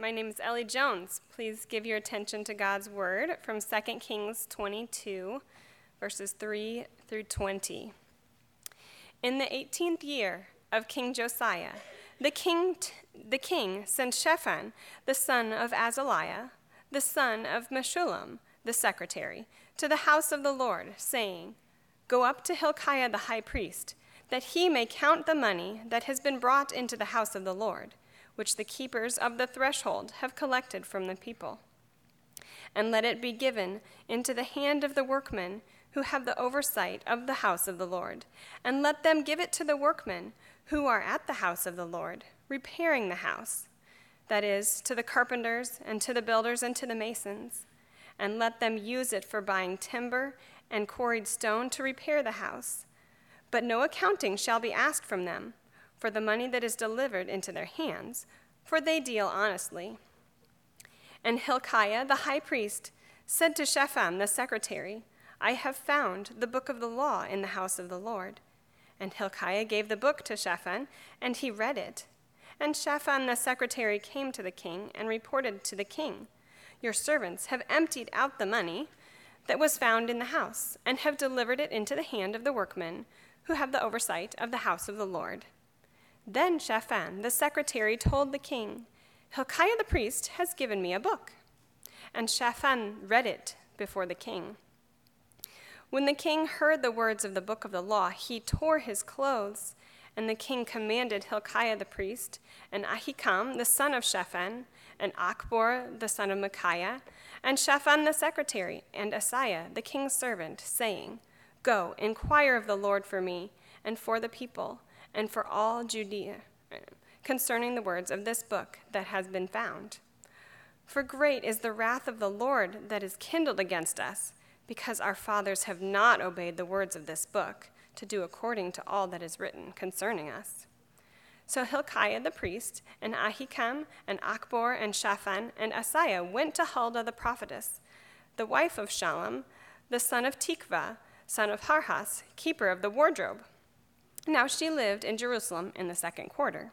My name is Ellie Jones. Please give your attention to God's word from 2 Kings 22, verses 3 through 20. In the 18th year of King Josiah, the king, t- the king sent Shaphan, the son of Azaliah, the son of Meshullam, the secretary, to the house of the Lord, saying, Go up to Hilkiah the high priest, that he may count the money that has been brought into the house of the Lord, which the keepers of the threshold have collected from the people. And let it be given into the hand of the workmen who have the oversight of the house of the Lord, and let them give it to the workmen who are at the house of the Lord, repairing the house, that is, to the carpenters, and to the builders, and to the masons, and let them use it for buying timber and quarried stone to repair the house. But no accounting shall be asked from them for the money that is delivered into their hands, for they deal honestly. And Hilkiah the high priest said to Shaphan the secretary, I have found the book of the law in the house of the Lord. And Hilkiah gave the book to Shaphan, and he read it. And Shaphan the secretary came to the king and reported to the king, Your servants have emptied out the money that was found in the house, and have delivered it into the hand of the workmen who have the oversight of the house of the Lord. Then Shaphan the secretary told the king, Hilkiah the priest has given me a book. And Shaphan read it before the king. When the king heard the words of the book of the law, he tore his clothes. And the king commanded Hilkiah the priest, and Ahikam the son of Shaphan, and Achbor the son of Micaiah, and Shaphan the secretary, and Asaiah the king's servant, saying, Go, inquire of the Lord for me, and for the people, and for all Judea, concerning the words of this book that has been found. For great is the wrath of the Lord that is kindled against us because our fathers have not obeyed the words of this book to do according to all that is written concerning us. So Hilkiah the priest, and Ahikam, and Achbor, and Shaphan, and Asaiah went to Huldah the prophetess, the wife of Shallum, the son of Tikvah, son of Harhas, keeper of the wardrobe. Now she lived in Jerusalem in the second quarter.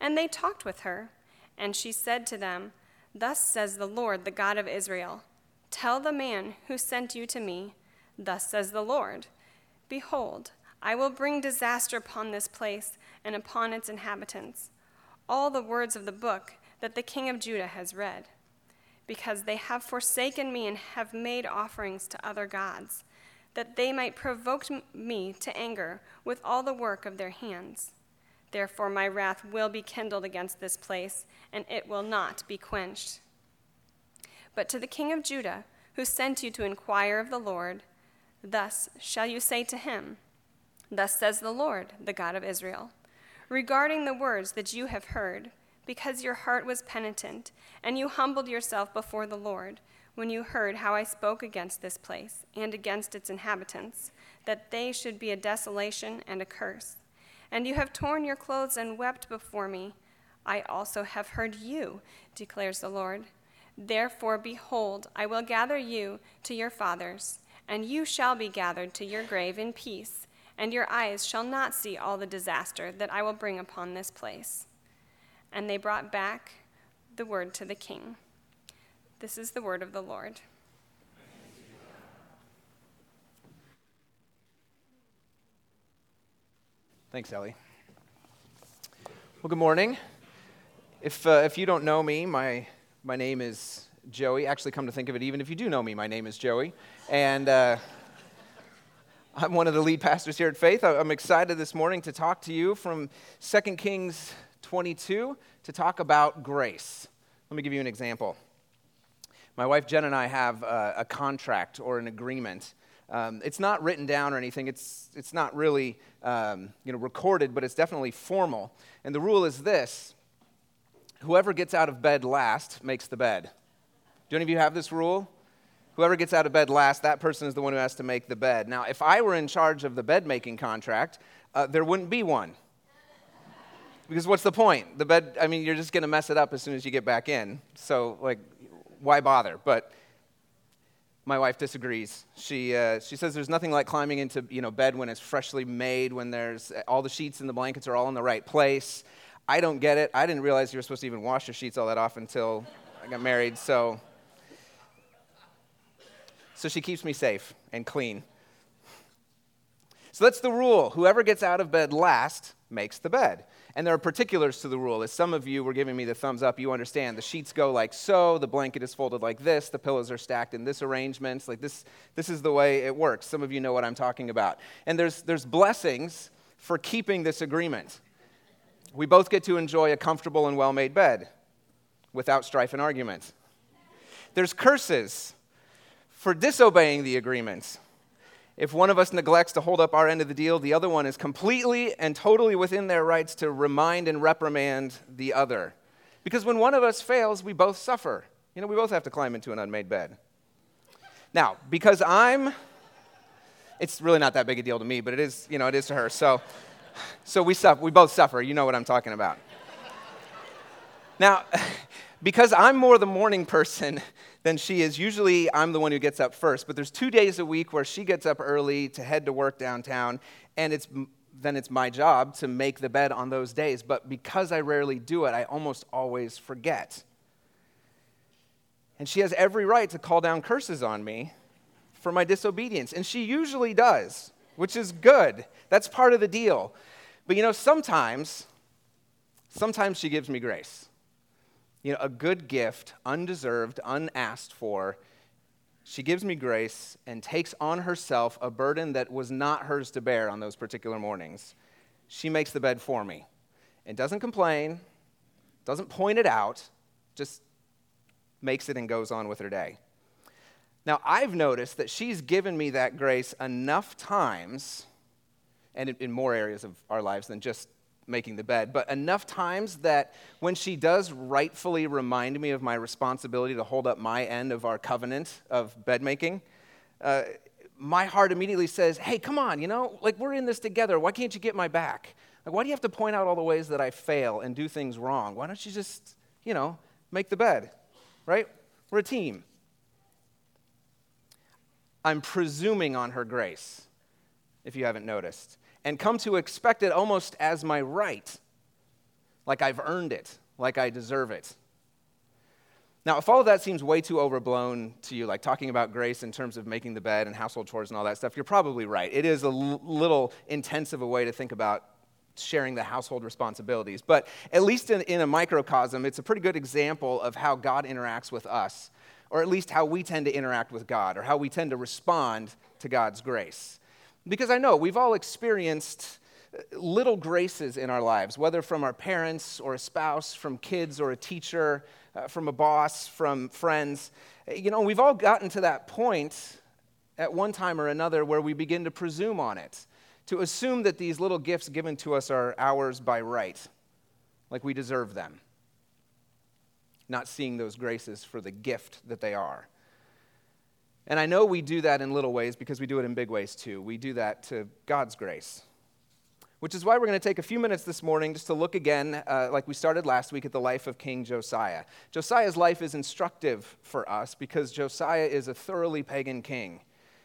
And they talked with her, and she said to them, Thus says the Lord, the God of Israel. Tell the man who sent you to me, Thus says the Lord Behold, I will bring disaster upon this place and upon its inhabitants, all the words of the book that the king of Judah has read, because they have forsaken me and have made offerings to other gods, that they might provoke me to anger with all the work of their hands. Therefore, my wrath will be kindled against this place, and it will not be quenched but to the king of Judah, who sent you to inquire of the Lord, thus shall you say to him, Thus says the Lord, the God of Israel, regarding the words that you have heard, because your heart was penitent, and you humbled yourself before the Lord, when you heard how I spoke against this place and against its inhabitants, that they should be a desolation and a curse. And you have torn your clothes and wept before me. I also have heard you, declares the Lord. Therefore, behold, I will gather you to your fathers, and you shall be gathered to your grave in peace, and your eyes shall not see all the disaster that I will bring upon this place. And they brought back the word to the king. This is the word of the Lord. Thanks, Ellie. Well, good morning. If, uh, if you don't know me, my my name is Joey. Actually, come to think of it, even if you do know me, my name is Joey. And uh, I'm one of the lead pastors here at Faith. I'm excited this morning to talk to you from 2 Kings 22 to talk about grace. Let me give you an example. My wife Jen and I have a, a contract or an agreement. Um, it's not written down or anything. It's, it's not really um, you know, recorded, but it's definitely formal. And the rule is this whoever gets out of bed last makes the bed. Do any of you have this rule? Whoever gets out of bed last, that person is the one who has to make the bed. Now, if I were in charge of the bed making contract, uh, there wouldn't be one. Because what's the point? The bed, I mean, you're just going to mess it up as soon as you get back in. So, like, why bother? But my wife disagrees. She, uh, she says there's nothing like climbing into you know, bed when it's freshly made, when there's all the sheets and the blankets are all in the right place. I don't get it. I didn't realize you were supposed to even wash your sheets all that often until I got married. So, so she keeps me safe and clean. So that's the rule. Whoever gets out of bed last makes the bed. And there are particulars to the rule. As some of you were giving me the thumbs up, you understand. The sheets go like so, the blanket is folded like this, the pillows are stacked in this arrangement. Like this, this is the way it works. Some of you know what I'm talking about. And there's, there's blessings for keeping this agreement. We both get to enjoy a comfortable and well made bed without strife and argument. There's curses for disobeying the agreement. If one of us neglects to hold up our end of the deal, the other one is completely and totally within their rights to remind and reprimand the other. Because when one of us fails, we both suffer. You know, we both have to climb into an unmade bed. Now, because I'm, it's really not that big a deal to me, but it is, you know, it is to her. So, so we suffer, we both suffer. You know what I'm talking about. now, because I'm more the morning person than she is, usually I'm the one who gets up first. But there's two days a week where she gets up early to head to work downtown, and it's then it's my job to make the bed on those days. But because I rarely do it, I almost always forget. And she has every right to call down curses on me for my disobedience. And she usually does, which is good. That's part of the deal. But you know, sometimes, sometimes she gives me grace you know, a good gift, undeserved, unasked for. She gives me grace and takes on herself a burden that was not hers to bear on those particular mornings. She makes the bed for me and doesn't complain, doesn't point it out, just makes it and goes on with her day. Now, I've noticed that she's given me that grace enough times, and in, more areas of our lives than just making the bed, but enough times that when she does rightfully remind me of my responsibility to hold up my end of our covenant of bed making, uh, my heart immediately says, Hey, come on, you know, like we're in this together. Why can't you get my back? Like, why do you have to point out all the ways that I fail and do things wrong? Why don't you just, you know, make the bed, right? We're a team. I'm presuming on her grace, if you haven't noticed and come to expect it almost as my right, like I've earned it, like I deserve it. Now, if all of that seems way too overblown to you, like talking about grace in terms of making the bed and household chores and all that stuff, you're probably right. It is a l- little intensive a way to think about sharing the household responsibilities. But at least in, in a microcosm, it's a pretty good example of how God interacts with us, or at least how we tend to interact with God, or how we tend to respond to God's grace. Because I know we've all experienced uh, little graces in our lives, whether from our parents or a spouse, from kids or a teacher, uh, from a boss, from friends. Uh, you know, we've all gotten to that point at one time or another where we begin to presume on it, to assume that these little gifts given to us are ours by right, like we deserve them, not seeing those graces for the gift that they are. And I know we do that in little ways because we do it in big ways too. We do that to God's grace. Which is why we're going to take a few minutes this morning just to look again, uh, like we started last week, at the life of King Josiah. Josiah's life is instructive for us because Josiah is a thoroughly pagan king.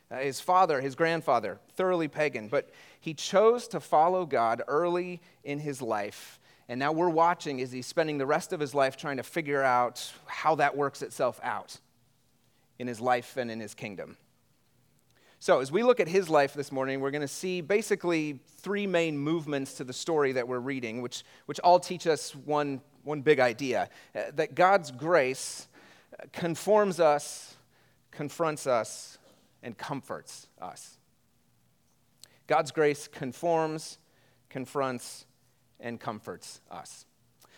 Uh, his father, his grandfather, thoroughly pagan, but he chose to follow God early in his life. And now we're watching as he's spending the rest of his life trying to figure out how that works itself out in his life and in his kingdom. So, as we look at his life this morning, we're going to see basically three main movements to the story that we're reading, which, which all teach us one, one big idea uh, that God's grace conforms us, confronts us, and comforts us. God's grace conforms, confronts, and comforts us.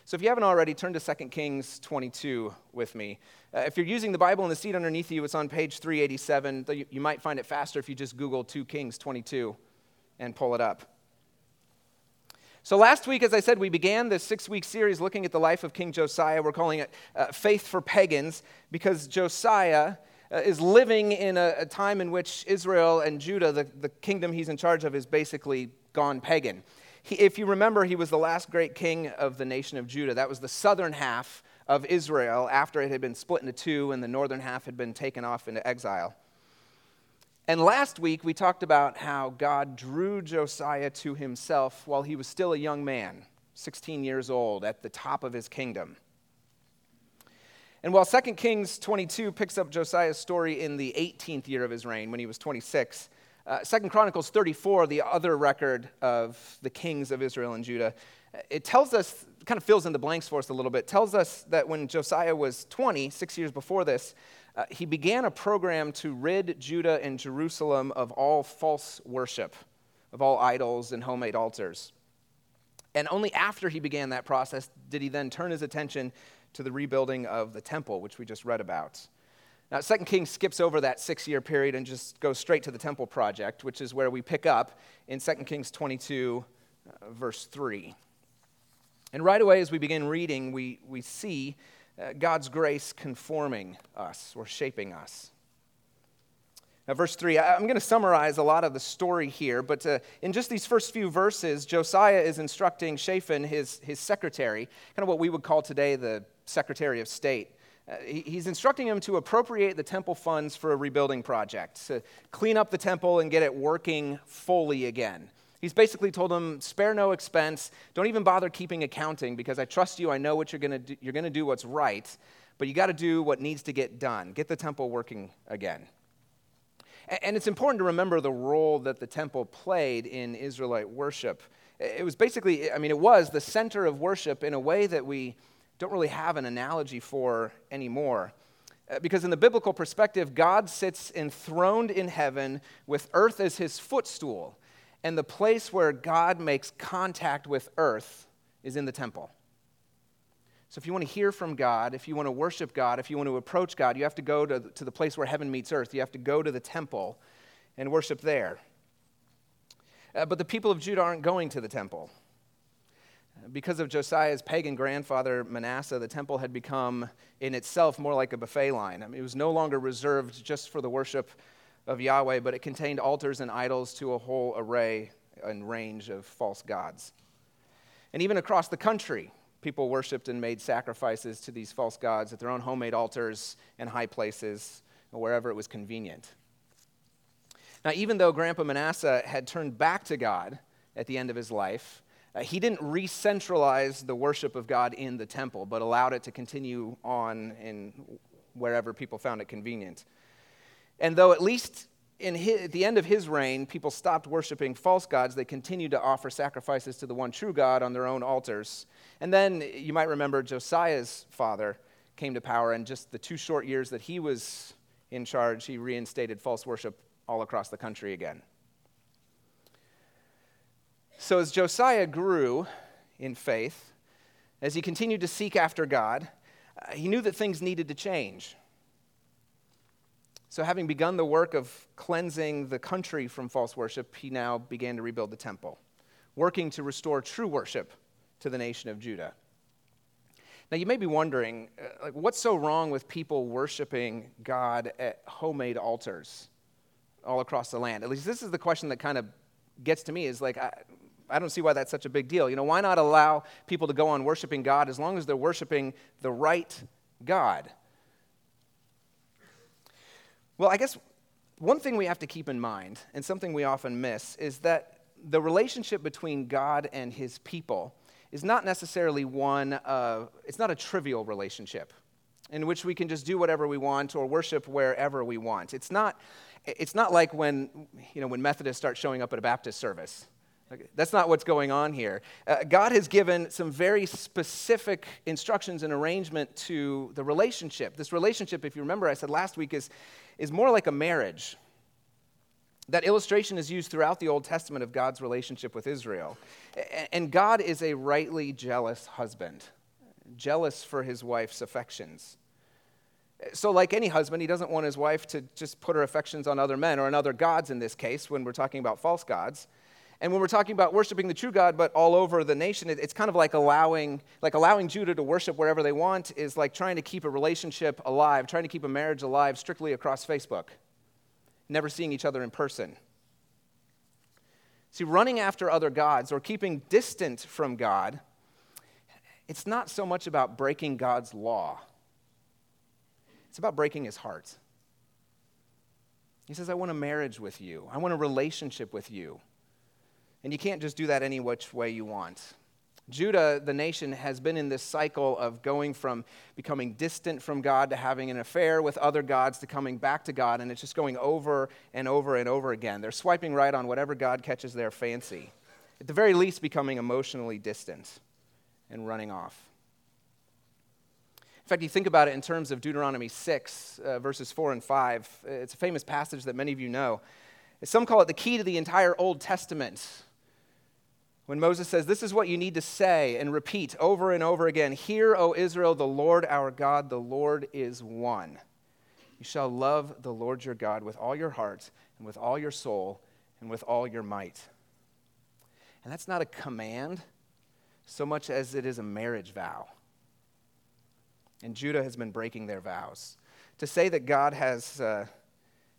So if you haven't already, turn to 2 Kings 22 with me. Uh, if you're using the Bible in the seat underneath you, it's on page 387. You, you might find it faster if you just Google 2 Kings 22 and pull it up. So, last week, as I said, we began this six week series looking at the life of King Josiah. We're calling it uh, Faith for Pagans because Josiah uh, is living in a, a, time in which Israel and Judah, the, the kingdom he's in charge of, is basically gone pagan. He, if you remember, he was the last great king of the nation of Judah. That was the southern half of Israel after it had been split into two and the northern half had been taken off into exile. And last week, we talked about how God drew Josiah to himself while he was still a young man, 16 years old, at the top of his kingdom. And while 2 Kings 22 picks up Josiah's story in the 18th year of his reign, when he was 26, uh, 2 Chronicles 34, the other record of the kings of Israel and Judah, it tells us, kind of fills in the blanks for us a little bit, tells us that when Josiah was 20, six years before this, uh, he began a program to rid Judah and Jerusalem of all false worship, of all idols and homemade altars. And only after he began that process did he then turn his attention to the rebuilding of the temple, which we just read about. Now, 2 Kings skips over that six year period and just goes straight to the temple project, which is where we pick up in 2 Kings 22, uh, verse 3. And right away, as we begin reading, we, we see uh, God's grace conforming us or shaping us. Now, verse 3, I'm going to summarize a lot of the story here, but uh, in just these first few verses, Josiah is instructing Shaphan, his, his secretary, kind of what we would call today the Secretary of State. Uh, he, he's instructing him to appropriate the temple funds for a rebuilding project, to clean up the temple and get it working fully again. He's basically told him, spare no expense. Don't even bother keeping accounting because I trust you. I know what you're going to do. You're going to do what's right, but you got to do what needs to get done. Get the temple working again. And it's important to remember the role that the temple played in Israelite worship. It was basically, I mean, it was the center of worship in a way that we don't really have an analogy for anymore. Uh, because in the biblical perspective, God sits enthroned in heaven with earth as his footstool. And the place where God makes contact with earth is in the temple. So, if you want to hear from God, if you want to worship God, if you want to approach God, you have to go to, to the place where heaven meets earth. You have to go to the temple and worship there. Uh, but the people of Judah aren't going to the temple. Because of Josiah's pagan grandfather Manasseh, the temple had become in itself more like a buffet line. I mean, it was no longer reserved just for the worship of Yahweh, but it contained altars and idols to a whole array and range of false gods. And even across the country, people worshiped and made sacrifices to these false gods at their own homemade altars and high places, or wherever it was convenient. Now, even though Grandpa Manasseh had turned back to God at the end of his life, uh, he didn't re centralize the worship of God in the temple, but allowed it to continue on in wherever people found it convenient. And though at least his, at the end of his reign, people stopped worshiping false gods. They continued to offer sacrifices to the one true God on their own altars. And then you might remember Josiah's father came to power, and just the two short years that he was in charge, he reinstated false worship all across the country again. So as Josiah grew in faith, as he continued to seek after God, uh, he knew that things needed to change. So, having begun the work of cleansing the country from false worship, he now began to rebuild the temple, working to restore true worship to the nation of Judah. Now, you may be wondering, uh, like, what's so wrong with people worshiping God at homemade altars all across the land? At least this is the question that kind of gets to me is like, I, I don't see why that's such a big deal. You know, why not allow people to go on worshiping God as long as they're worshiping the right God? Well, I guess one thing we have to keep in mind, and something we often miss, is that the relationship between God and his people is not necessarily one, uh, it's not a trivial relationship in which we can just do whatever we want or worship wherever we want. It's not, it's not like when, you know, when Methodists start showing up at a Baptist service. That's not what's going on here. Uh, God has given some very specific instructions and arrangement to the relationship. This relationship, if you remember, I said last week, is, is more like a marriage. That illustration is used throughout the Old Testament of God's relationship with Israel. And God is a rightly jealous husband, jealous for his wife's affections. So, like any husband, he doesn't want his wife to just put her affections on other men or on other gods in this case when we're talking about false gods. And when we're talking about worshiping the true God, but all over the nation, it's kind of like allowing, like allowing Judah to worship wherever they want is like trying to keep a relationship alive, trying to keep a marriage alive strictly across Facebook, never seeing each other in person. See, running after other gods or keeping distant from God, it's not so much about breaking God's law, it's about breaking his heart. He says, I want a marriage with you, I want a relationship with you. And you can't just do that any which way you want. Judah, the nation, has been in this cycle of going from becoming distant from God to having an affair with other gods to coming back to God, and it's just going over and over and over again. They're swiping right on whatever God catches their fancy. At the very least, becoming emotionally distant and running off. In fact, you think about it in terms of Deuteronomy 6, uh, verses 4 and 5. It's a famous passage that many of you know. Some call it the key to the entire Old Testament when Moses says, This is what you need to say and repeat over and over again Hear, O Israel, the Lord our God, the Lord is one. You shall love the Lord your God with all your heart and with all your soul and with all your might. And that's not a command so much as it is a marriage vow. And Judah has been breaking their vows. To say that God has. Uh,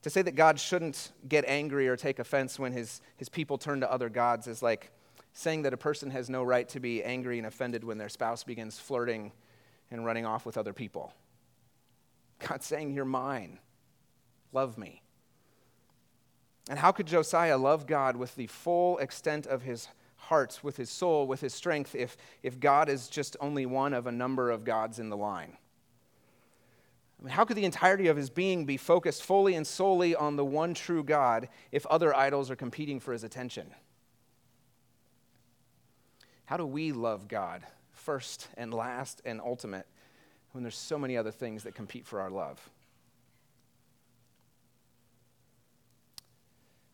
to say that God shouldn't get angry or take offense when his, his people turn to other gods is like saying that a person has no right to be angry and offended when their spouse begins flirting and running off with other people. God's saying, You're mine. Love me. And how could Josiah love God with the full extent of his heart, with his soul, with his strength, if, if God is just only one of a number of gods in the line? I mean, how could the entirety of his being be focused fully and solely on the one true God if other idols are competing for his attention? How do we love God first and last and ultimate when there's so many other things that compete for our love?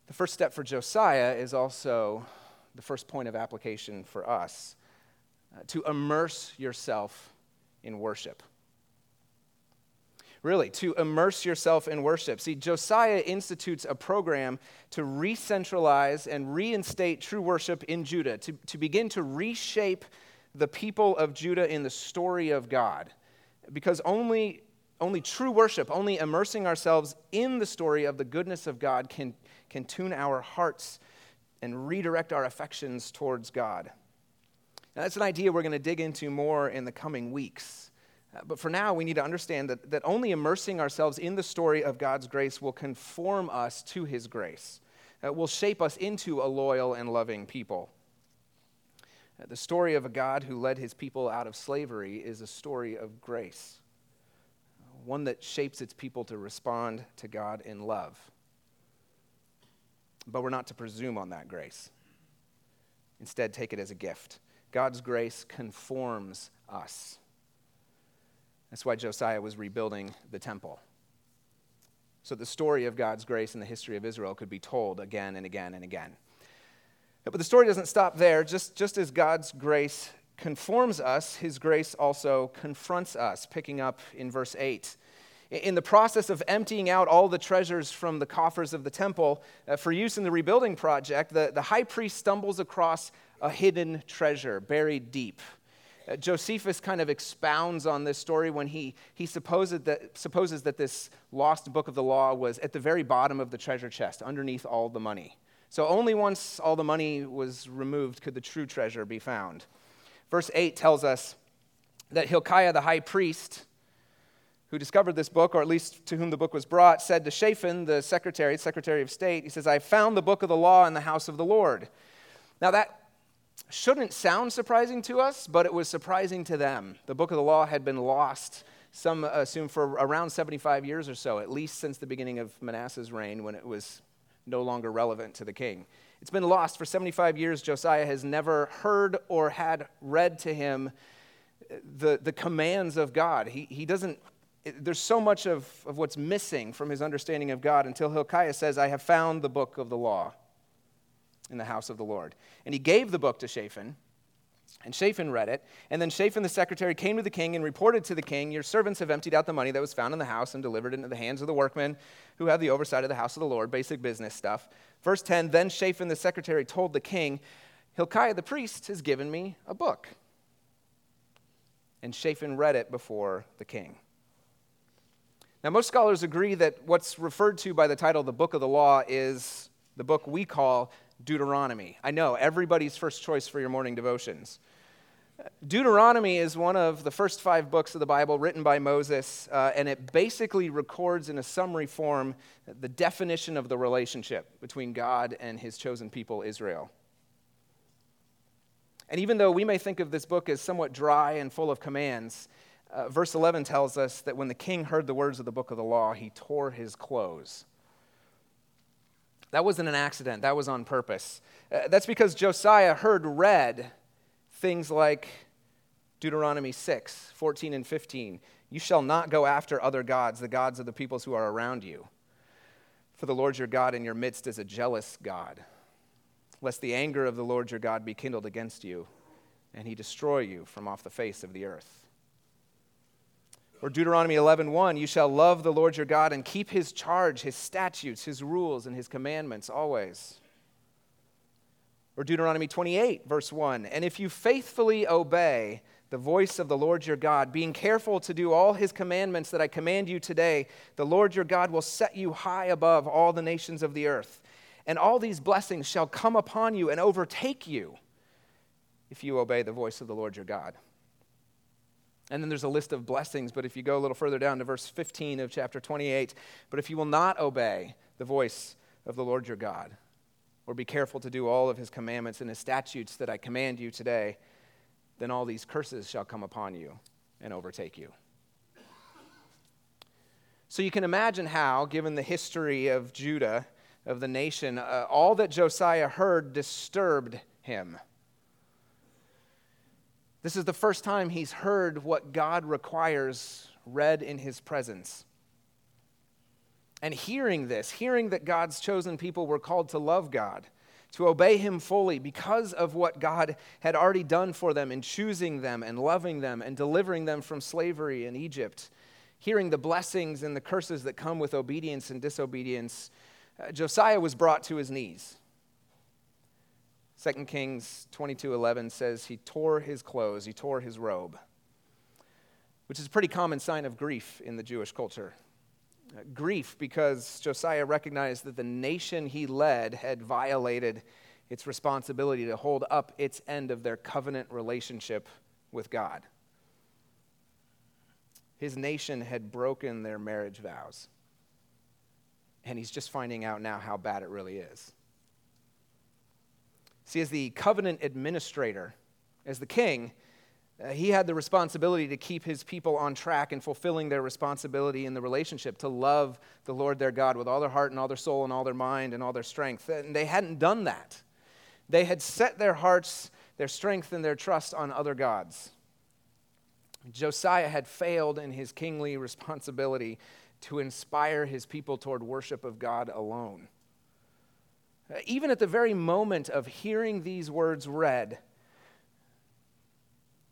The first step for Josiah is also the first point of application for us uh, to immerse yourself in worship really, to immerse yourself in worship. See, Josiah institutes a program to re centralize and reinstate true worship in Judah, to, to begin to reshape the people of Judah in the story of God. Because only, only true worship, only immersing ourselves in the story of the goodness of God, can, can tune our hearts and redirect our affections towards God. Now, that's an idea we're going to dig into more in the coming weeks. Uh, but for now, we need to understand that, that only immersing ourselves in the story of God's grace will conform us to his grace, uh, will shape us into a loyal and loving people. Uh, the story of a God who led his people out of slavery is a story of grace, one that shapes its people to respond to God in love. But we're not to presume on that grace. Instead, take it as a gift. God's grace conforms us. That's why Josiah was rebuilding the temple. So the story of God's grace in the history of Israel could be told again and again and again. But the story doesn't stop there. Just, just as God's grace conforms us, his grace also confronts us, picking up in verse 8. In the process of emptying out all the treasures from the coffers of the temple uh, for use in the rebuilding project, the, the high priest stumbles across a hidden treasure buried deep. Uh, Josephus kind of expounds on this story when he, he supposes that, supposes that this lost book of the law was at the very bottom of the treasure chest, underneath all the money. So only once all the money was removed could the true treasure be found. Verse 8 tells us that Hilkiah the high priest, who discovered this book, or at least to whom the book was brought, said to Shaphan, the secretary, secretary of state, he says, I found the book of the law in the house of the Lord. Now that shouldn't sound surprising to us, but it was surprising to them. The book of the law had been lost, some assume, for around 75 years or so, at least since the beginning of Manasseh's reign when it was no longer relevant to the king. It's been lost for 75 years. Josiah has never heard or had read to him the, the commands of God. He, he doesn't, there's so much of, of what's missing from his understanding of God until Hilkiah says, I have found the book of the law in the house of the Lord. And he gave the book to Shaphan, and Shaphan read it. And then Shaphan the secretary came to the king and reported to the king, Your servants have emptied out the money that was found in the house and delivered it into the hands of the workmen who have the oversight of the house of the Lord, basic business stuff. Verse 10 Then Shaphan the secretary told the king, Hilkiah the priest has given me a book. And Shaphan read it before the king. Now, most scholars agree that what's referred to by the title, the Book of the Law, is the book we call Deuteronomy. I know, everybody's first choice for your morning devotions. Deuteronomy is one of the first five books of the Bible written by Moses, uh, and it basically records in a summary form the definition of the relationship between God and his chosen people, Israel. And even though we may think of this book as somewhat dry and full of commands, uh, verse 11 tells us that when the king heard the words of the book of the law, he tore his clothes. That wasn't an accident, that was on purpose. Uh, that's because Josiah heard read things like Deuteronomy 6 14 and 15. You shall not go after other gods, the gods of the peoples who are around you. For the Lord your God in your midst is a jealous God, lest the anger of the Lord your God be kindled against you, and he destroy you from off the face of the earth. Or Deuteronomy 11:1, you shall love the Lord your God and keep his charge, his statutes, his rules and his commandments always. Or Deuteronomy 28 verse 1, and if you faithfully obey the voice of the Lord your God, being careful to do all his commandments that I command you today, the Lord your God will set you high above all the nations of the earth. And all these blessings shall come upon you and overtake you if you obey the voice of the Lord your God. And then there's a list of blessings, but if you go a little further down to verse 15 of chapter 28, but if you will not obey the voice of the Lord your God, or be careful to do all of his commandments and his statutes that I command you today, then all these curses shall come upon you and overtake you. So you can imagine how, given the history of Judah, of the nation, uh, all that Josiah heard disturbed him. This is the first time he's heard what God requires read in his presence. And hearing this, hearing that God's chosen people were called to love God, to obey him fully because of what God had already done for them in choosing them and loving them and delivering them from slavery in Egypt, hearing the blessings and the curses that come with obedience and disobedience, uh, Josiah was brought to his knees. 2 Kings 22:11 says he tore his clothes, he tore his robe, which is a pretty common sign of grief in the Jewish culture. Uh, grief because Josiah recognized that the nation he led had violated its responsibility to hold up its end of their covenant relationship with God. His nation had broken their marriage vows. And he's just finding out now how bad it really is. See, as the covenant administrator, as the king, uh, he had the responsibility to keep his people on track and fulfilling their responsibility in the relationship to love the Lord their God with all their heart and all their soul and all their mind and all their strength. And they hadn't done that. They had set their hearts, their strength, and their trust on other gods. Josiah had failed in his kingly responsibility to inspire his people toward worship of God alone. Even at the very moment of hearing these words read,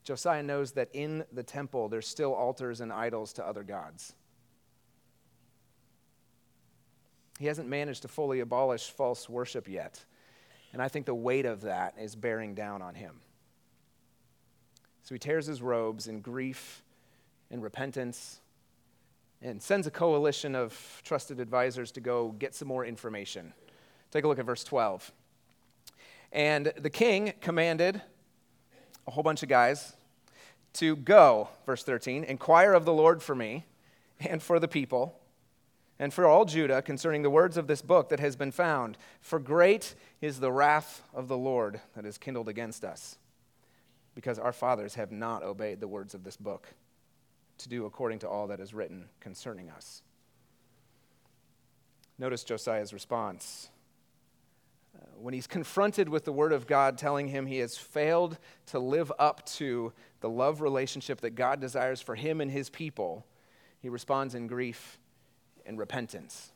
Josiah knows that in the temple there's still altars and idols to other gods. He hasn't managed to fully abolish false worship yet. And I think the weight of that is bearing down on him. So he tears his robes in grief and repentance and sends a coalition of trusted advisors to go get some more information Take a look at verse 12. And the king commanded a whole bunch of guys to go, verse 13, inquire of the Lord for me and for the people and for all Judah concerning the words of this book that has been found. For great is the wrath of the Lord that is kindled against us, because our fathers have not obeyed the words of this book to do according to all that is written concerning us. Notice Josiah's response when he's confronted with the Word of God telling him he has failed to live up to the love relationship that God desires for him and his people, he responds in grief and repentance.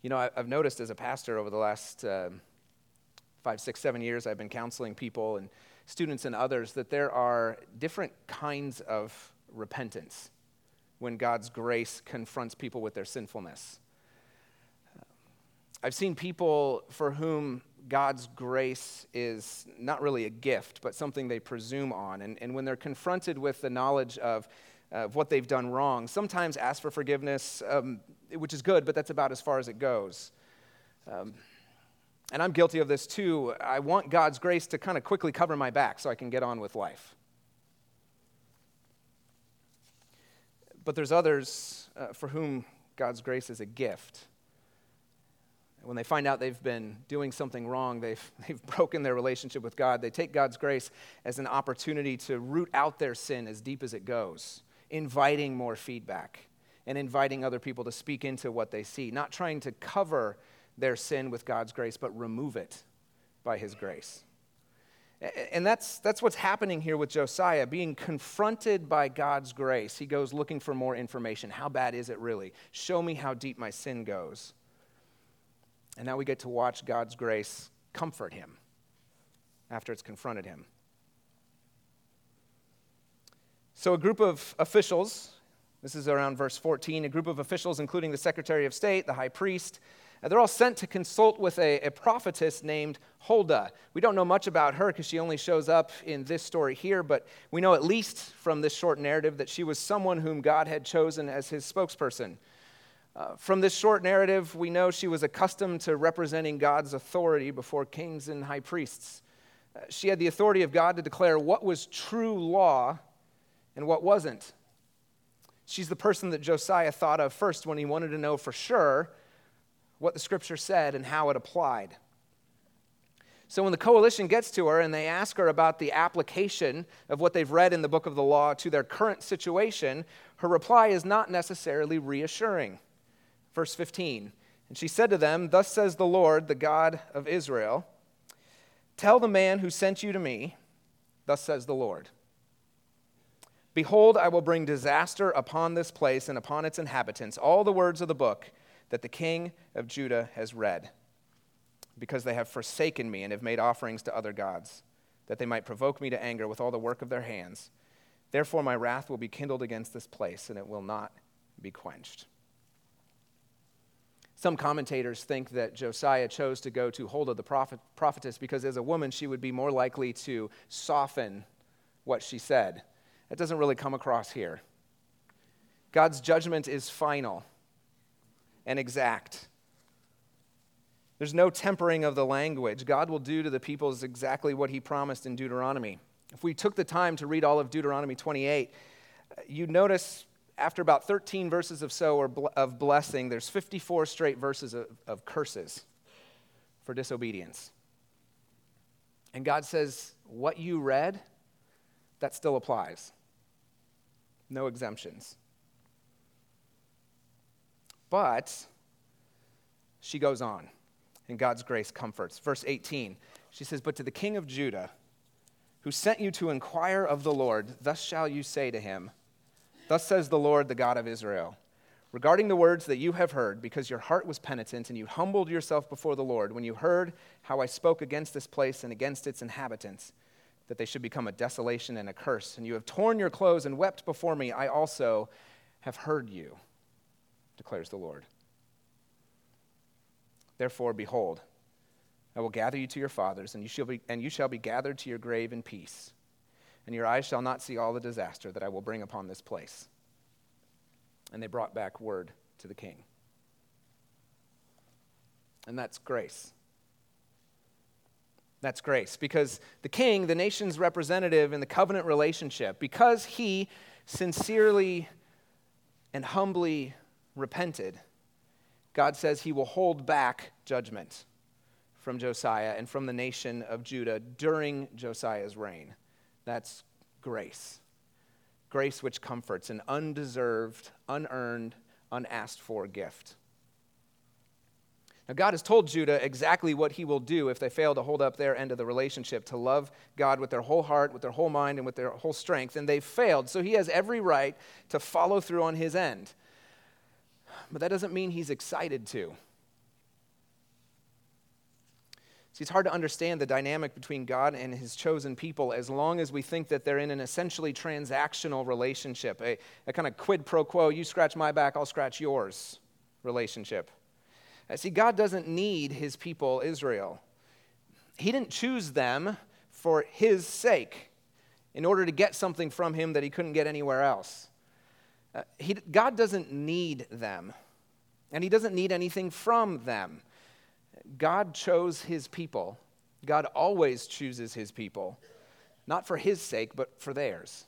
You know, I've noticed as a pastor over the last uh, five, six, seven years, I've been counseling people and students and others that there are different kinds of repentance when God's grace confronts people with their sinfulness. I've seen people for whom God's grace is not really a gift, but something they presume on. And, and when they're confronted with the knowledge of, of what they've done wrong, sometimes ask for forgiveness, um, which is good, but that's about as far as it goes. Um, and I'm guilty of this too. I want God's grace to kind of quickly cover my back so I can get on with life. But there's others uh, for whom God's grace is a gift when they find out they've been doing something wrong, they've, they've broken their relationship with God, they take God's grace as an opportunity to root out their sin as deep as it goes, inviting more feedback and inviting other people to speak into what they see, not trying to cover their sin with God's grace, but remove it by His grace. And that's, that's what's happening here with Josiah. Being confronted by God's grace, he goes looking for more information. How bad is it really? Show me how deep my sin goes. And now we get to watch God's grace comfort him after it's confronted him. So, a group of officials, this is around verse 14, a group of officials, including the Secretary of State, the high priest, uh, they're all sent to consult with a, a prophetess named Huldah. We don't know much about her because she only shows up in this story here, but we know at least from this short narrative that she was someone whom God had chosen as his spokesperson. Uh, from this short narrative, we know she was accustomed to representing God's authority before kings and high priests. Uh, she had the authority of God to declare what was true law and what wasn't. She's the person that Josiah thought of first when he wanted to know for sure what the scripture said and how it applied. So when the coalition gets to her and they ask her about the application of what they've read in the book of the law to their current situation, her reply is not necessarily reassuring. Verse 15 And she said to them, Thus says the Lord, the God of Israel, Tell the man who sent you to me, Thus says the Lord. Behold, I will bring disaster upon this place and upon its inhabitants, all the words of the book that the king of Judah has read, because they have forsaken me and have made offerings to other gods, that they might provoke me to anger with all the work of their hands. Therefore, my wrath will be kindled against this place, and it will not be quenched. Some commentators think that Josiah chose to go to Huldah the prophet, prophetess because as a woman she would be more likely to soften what she said. That doesn't really come across here. God's judgment is final and exact. There's no tempering of the language. God will do to the peoples exactly what he promised in Deuteronomy. If we took the time to read all of Deuteronomy 28, uh, you'd notice after about 13 verses of so or of blessing, there's 54 straight verses of, of curses for disobedience. And God says, what you read, that still applies. No exemptions. But she goes on, and God's grace comforts. Verse 18, she says, But to the king of Judah, who sent you to inquire of the Lord, thus shall you say to him, Thus says the Lord, the God of Israel regarding the words that you have heard, because your heart was penitent and you humbled yourself before the Lord, when you heard how I spoke against this place and against its inhabitants, that they should become a desolation and a curse, and you have torn your clothes and wept before me, I also have heard you, declares the Lord. Therefore, behold, I will gather you to your fathers, and you shall be, and you shall be gathered to your grave in peace and your eyes shall not see all the disaster that I will bring upon this place. And they brought back word to the king. And that's grace. That's grace because the king, the nation's representative in the covenant relationship, because he sincerely and humbly repented, God says he will hold back judgment from Josiah and from the nation of Judah during Josiah's reign. That's grace. Grace which comforts, an undeserved, unearned, unasked for gift. Now, God has told Judah exactly what he will do if they fail to hold up their end of the relationship, to love God with their whole heart, with their whole mind, and with their whole strength. And they've failed, so he has every right to follow through on his end. But that doesn't mean he's excited to. See, it's hard to understand the dynamic between God and his chosen people as long as we think that they're in an essentially transactional relationship, a, a kind of quid pro quo, you scratch my back, I'll scratch yours relationship. Uh, see, God doesn't need his people, Israel. He didn't choose them for his sake in order to get something from him that he couldn't get anywhere else. Uh, he, God doesn't need them, and he doesn't need anything from them. God chose his people. God always chooses his people, not for his sake, but for theirs.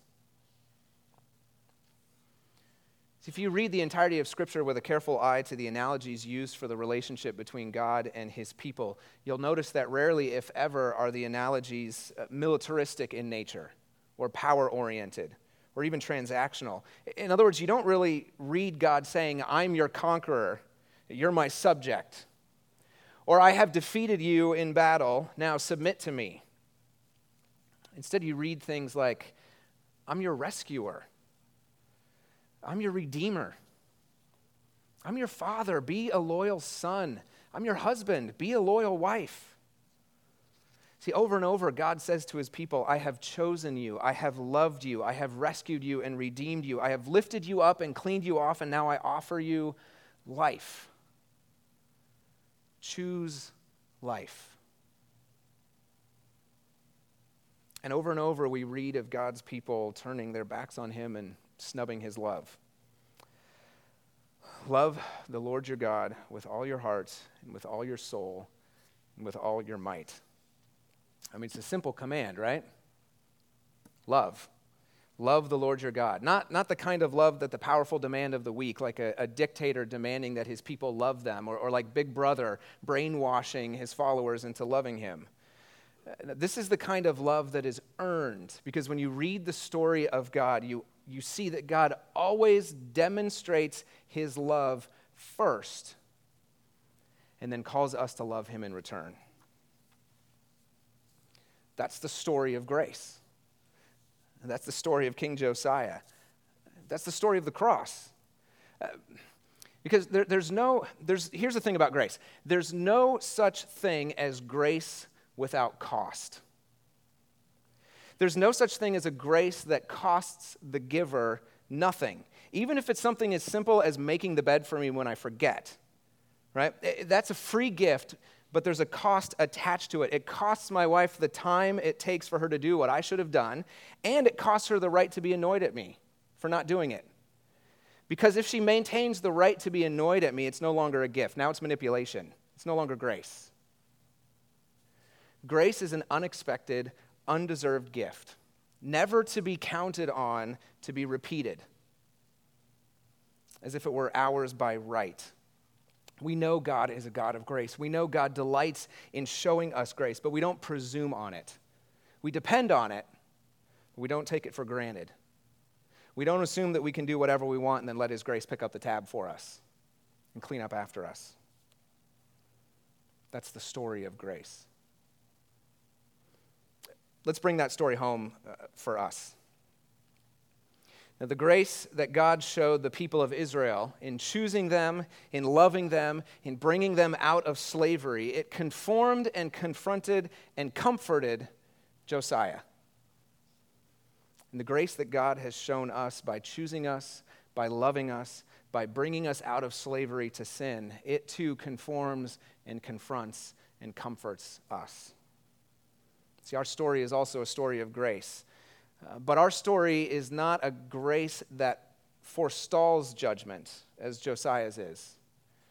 If you read the entirety of Scripture with a careful eye to the analogies used for the relationship between God and his people, you'll notice that rarely, if ever, are the analogies uh, militaristic in nature or power oriented or even transactional. In other words, you don't really read God saying, I'm your conqueror, you're my subject, or I have defeated you in battle, now submit to me. Instead, you read things like, I'm your rescuer. I'm your redeemer. I'm your father. Be a loyal son. I'm your husband. Be a loyal wife. See, over and over, God says to his people, I have chosen you. I have loved you. I have rescued you and redeemed you. I have lifted you up and cleaned you off, and now I offer you life. Choose life. And over and over, we read of God's people turning their backs on him and snubbing his love. Love the Lord your God with all your heart and with all your soul and with all your might. I mean, it's a simple command, right? Love. Love the Lord your God. Not, not the kind of love that the powerful demand of the weak, like a, a dictator demanding that his people love them, or, or like Big Brother brainwashing his followers into loving him. Uh, this is the kind of love that is earned because when you read the story of God, you you see that God always demonstrates his love first and then calls us to love him in return. That's the story of grace. And that's the story of King Josiah. That's the story of the cross. Uh, because there, there's no, there's, here's the thing about grace there's no such thing as grace without cost. There's no such thing as a grace that costs the giver nothing, even if it's something as simple as making the bed for me when I forget. Right? Eh, that's a free gift, but there's a cost attached to it. It costs my wife the time it takes for her to do what I should have done, and it costs her the right to be annoyed at me for not doing it. Because if she maintains the right to be annoyed at me, it's no longer a gift. Now it's manipulation. It's no longer grace. Grace is an unexpected, undeserved gift, never to be counted on to be repeated, as if it were ours by right. We know God is a God of grace. We know God delights in showing us grace, but we don't presume on it. We depend on it, but we don't take it for granted. We don't assume that we can do whatever we want and then let His grace pick up the tab for us and clean up after us. That's the story of grace let's bring that story home uh, for us. Now, the grace that God showed the people of Israel in choosing them, in loving them, in bringing them out of slavery, it conformed and confronted and comforted Josiah. And the grace that God has shown us by choosing us, by loving us, by bringing us out of slavery to sin, it too conforms and confronts and comforts us. See, our story is also a story of grace. Uh, but our story is not a grace that forestalls judgment, as Josiah's is,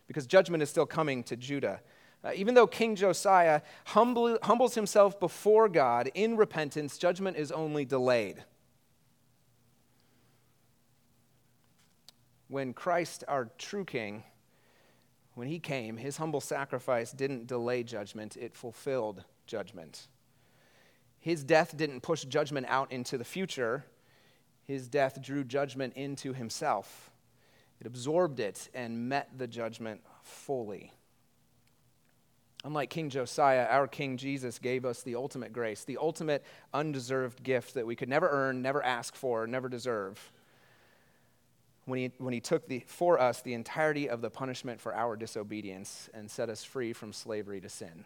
because judgment is still coming to Judah. Uh, even though King Josiah humble, humbles himself before God in repentance, judgment is only delayed. When Christ, our true King, when he came, his humble sacrifice didn't delay judgment, it fulfilled judgment. His death didn't push judgment out into the future, his death drew judgment into himself. It absorbed it and met the judgment fully. Unlike King Josiah, our King Jesus gave us the ultimate grace, the ultimate undeserved gift that we could never earn, never ask for, never deserve. When he, when he took the, for us the entirety of the punishment for our disobedience and set us free from slavery to sin.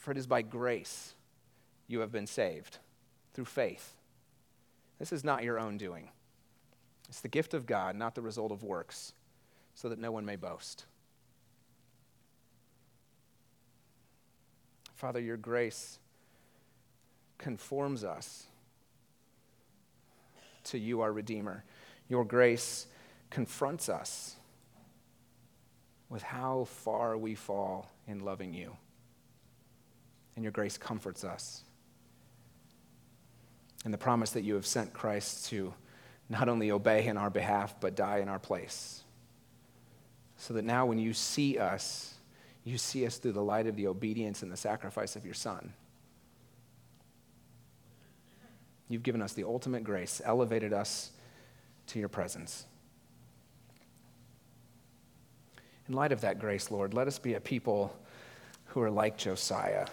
For it is by grace you have been saved through faith. This is not your own doing. It's the gift of God, not the result of works, so that no one may boast. Father, your grace conforms us to you, our Redeemer. Your grace confronts us with how far we fall in loving you. And your grace comforts us. And the promise that you have sent Christ to not only obey in our behalf, but die in our place. So that now when you see us, you see us through the light of the obedience and the sacrifice of your Son. You've given us the ultimate grace, elevated us to your presence. In light of that grace, Lord, let us be a people who are like Josiah,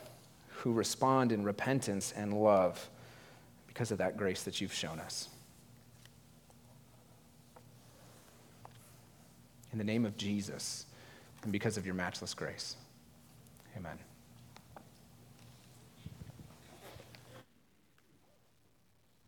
who respond in repentance and love because of that grace that you've shown us. In the name of Jesus and because of your matchless grace. Amen.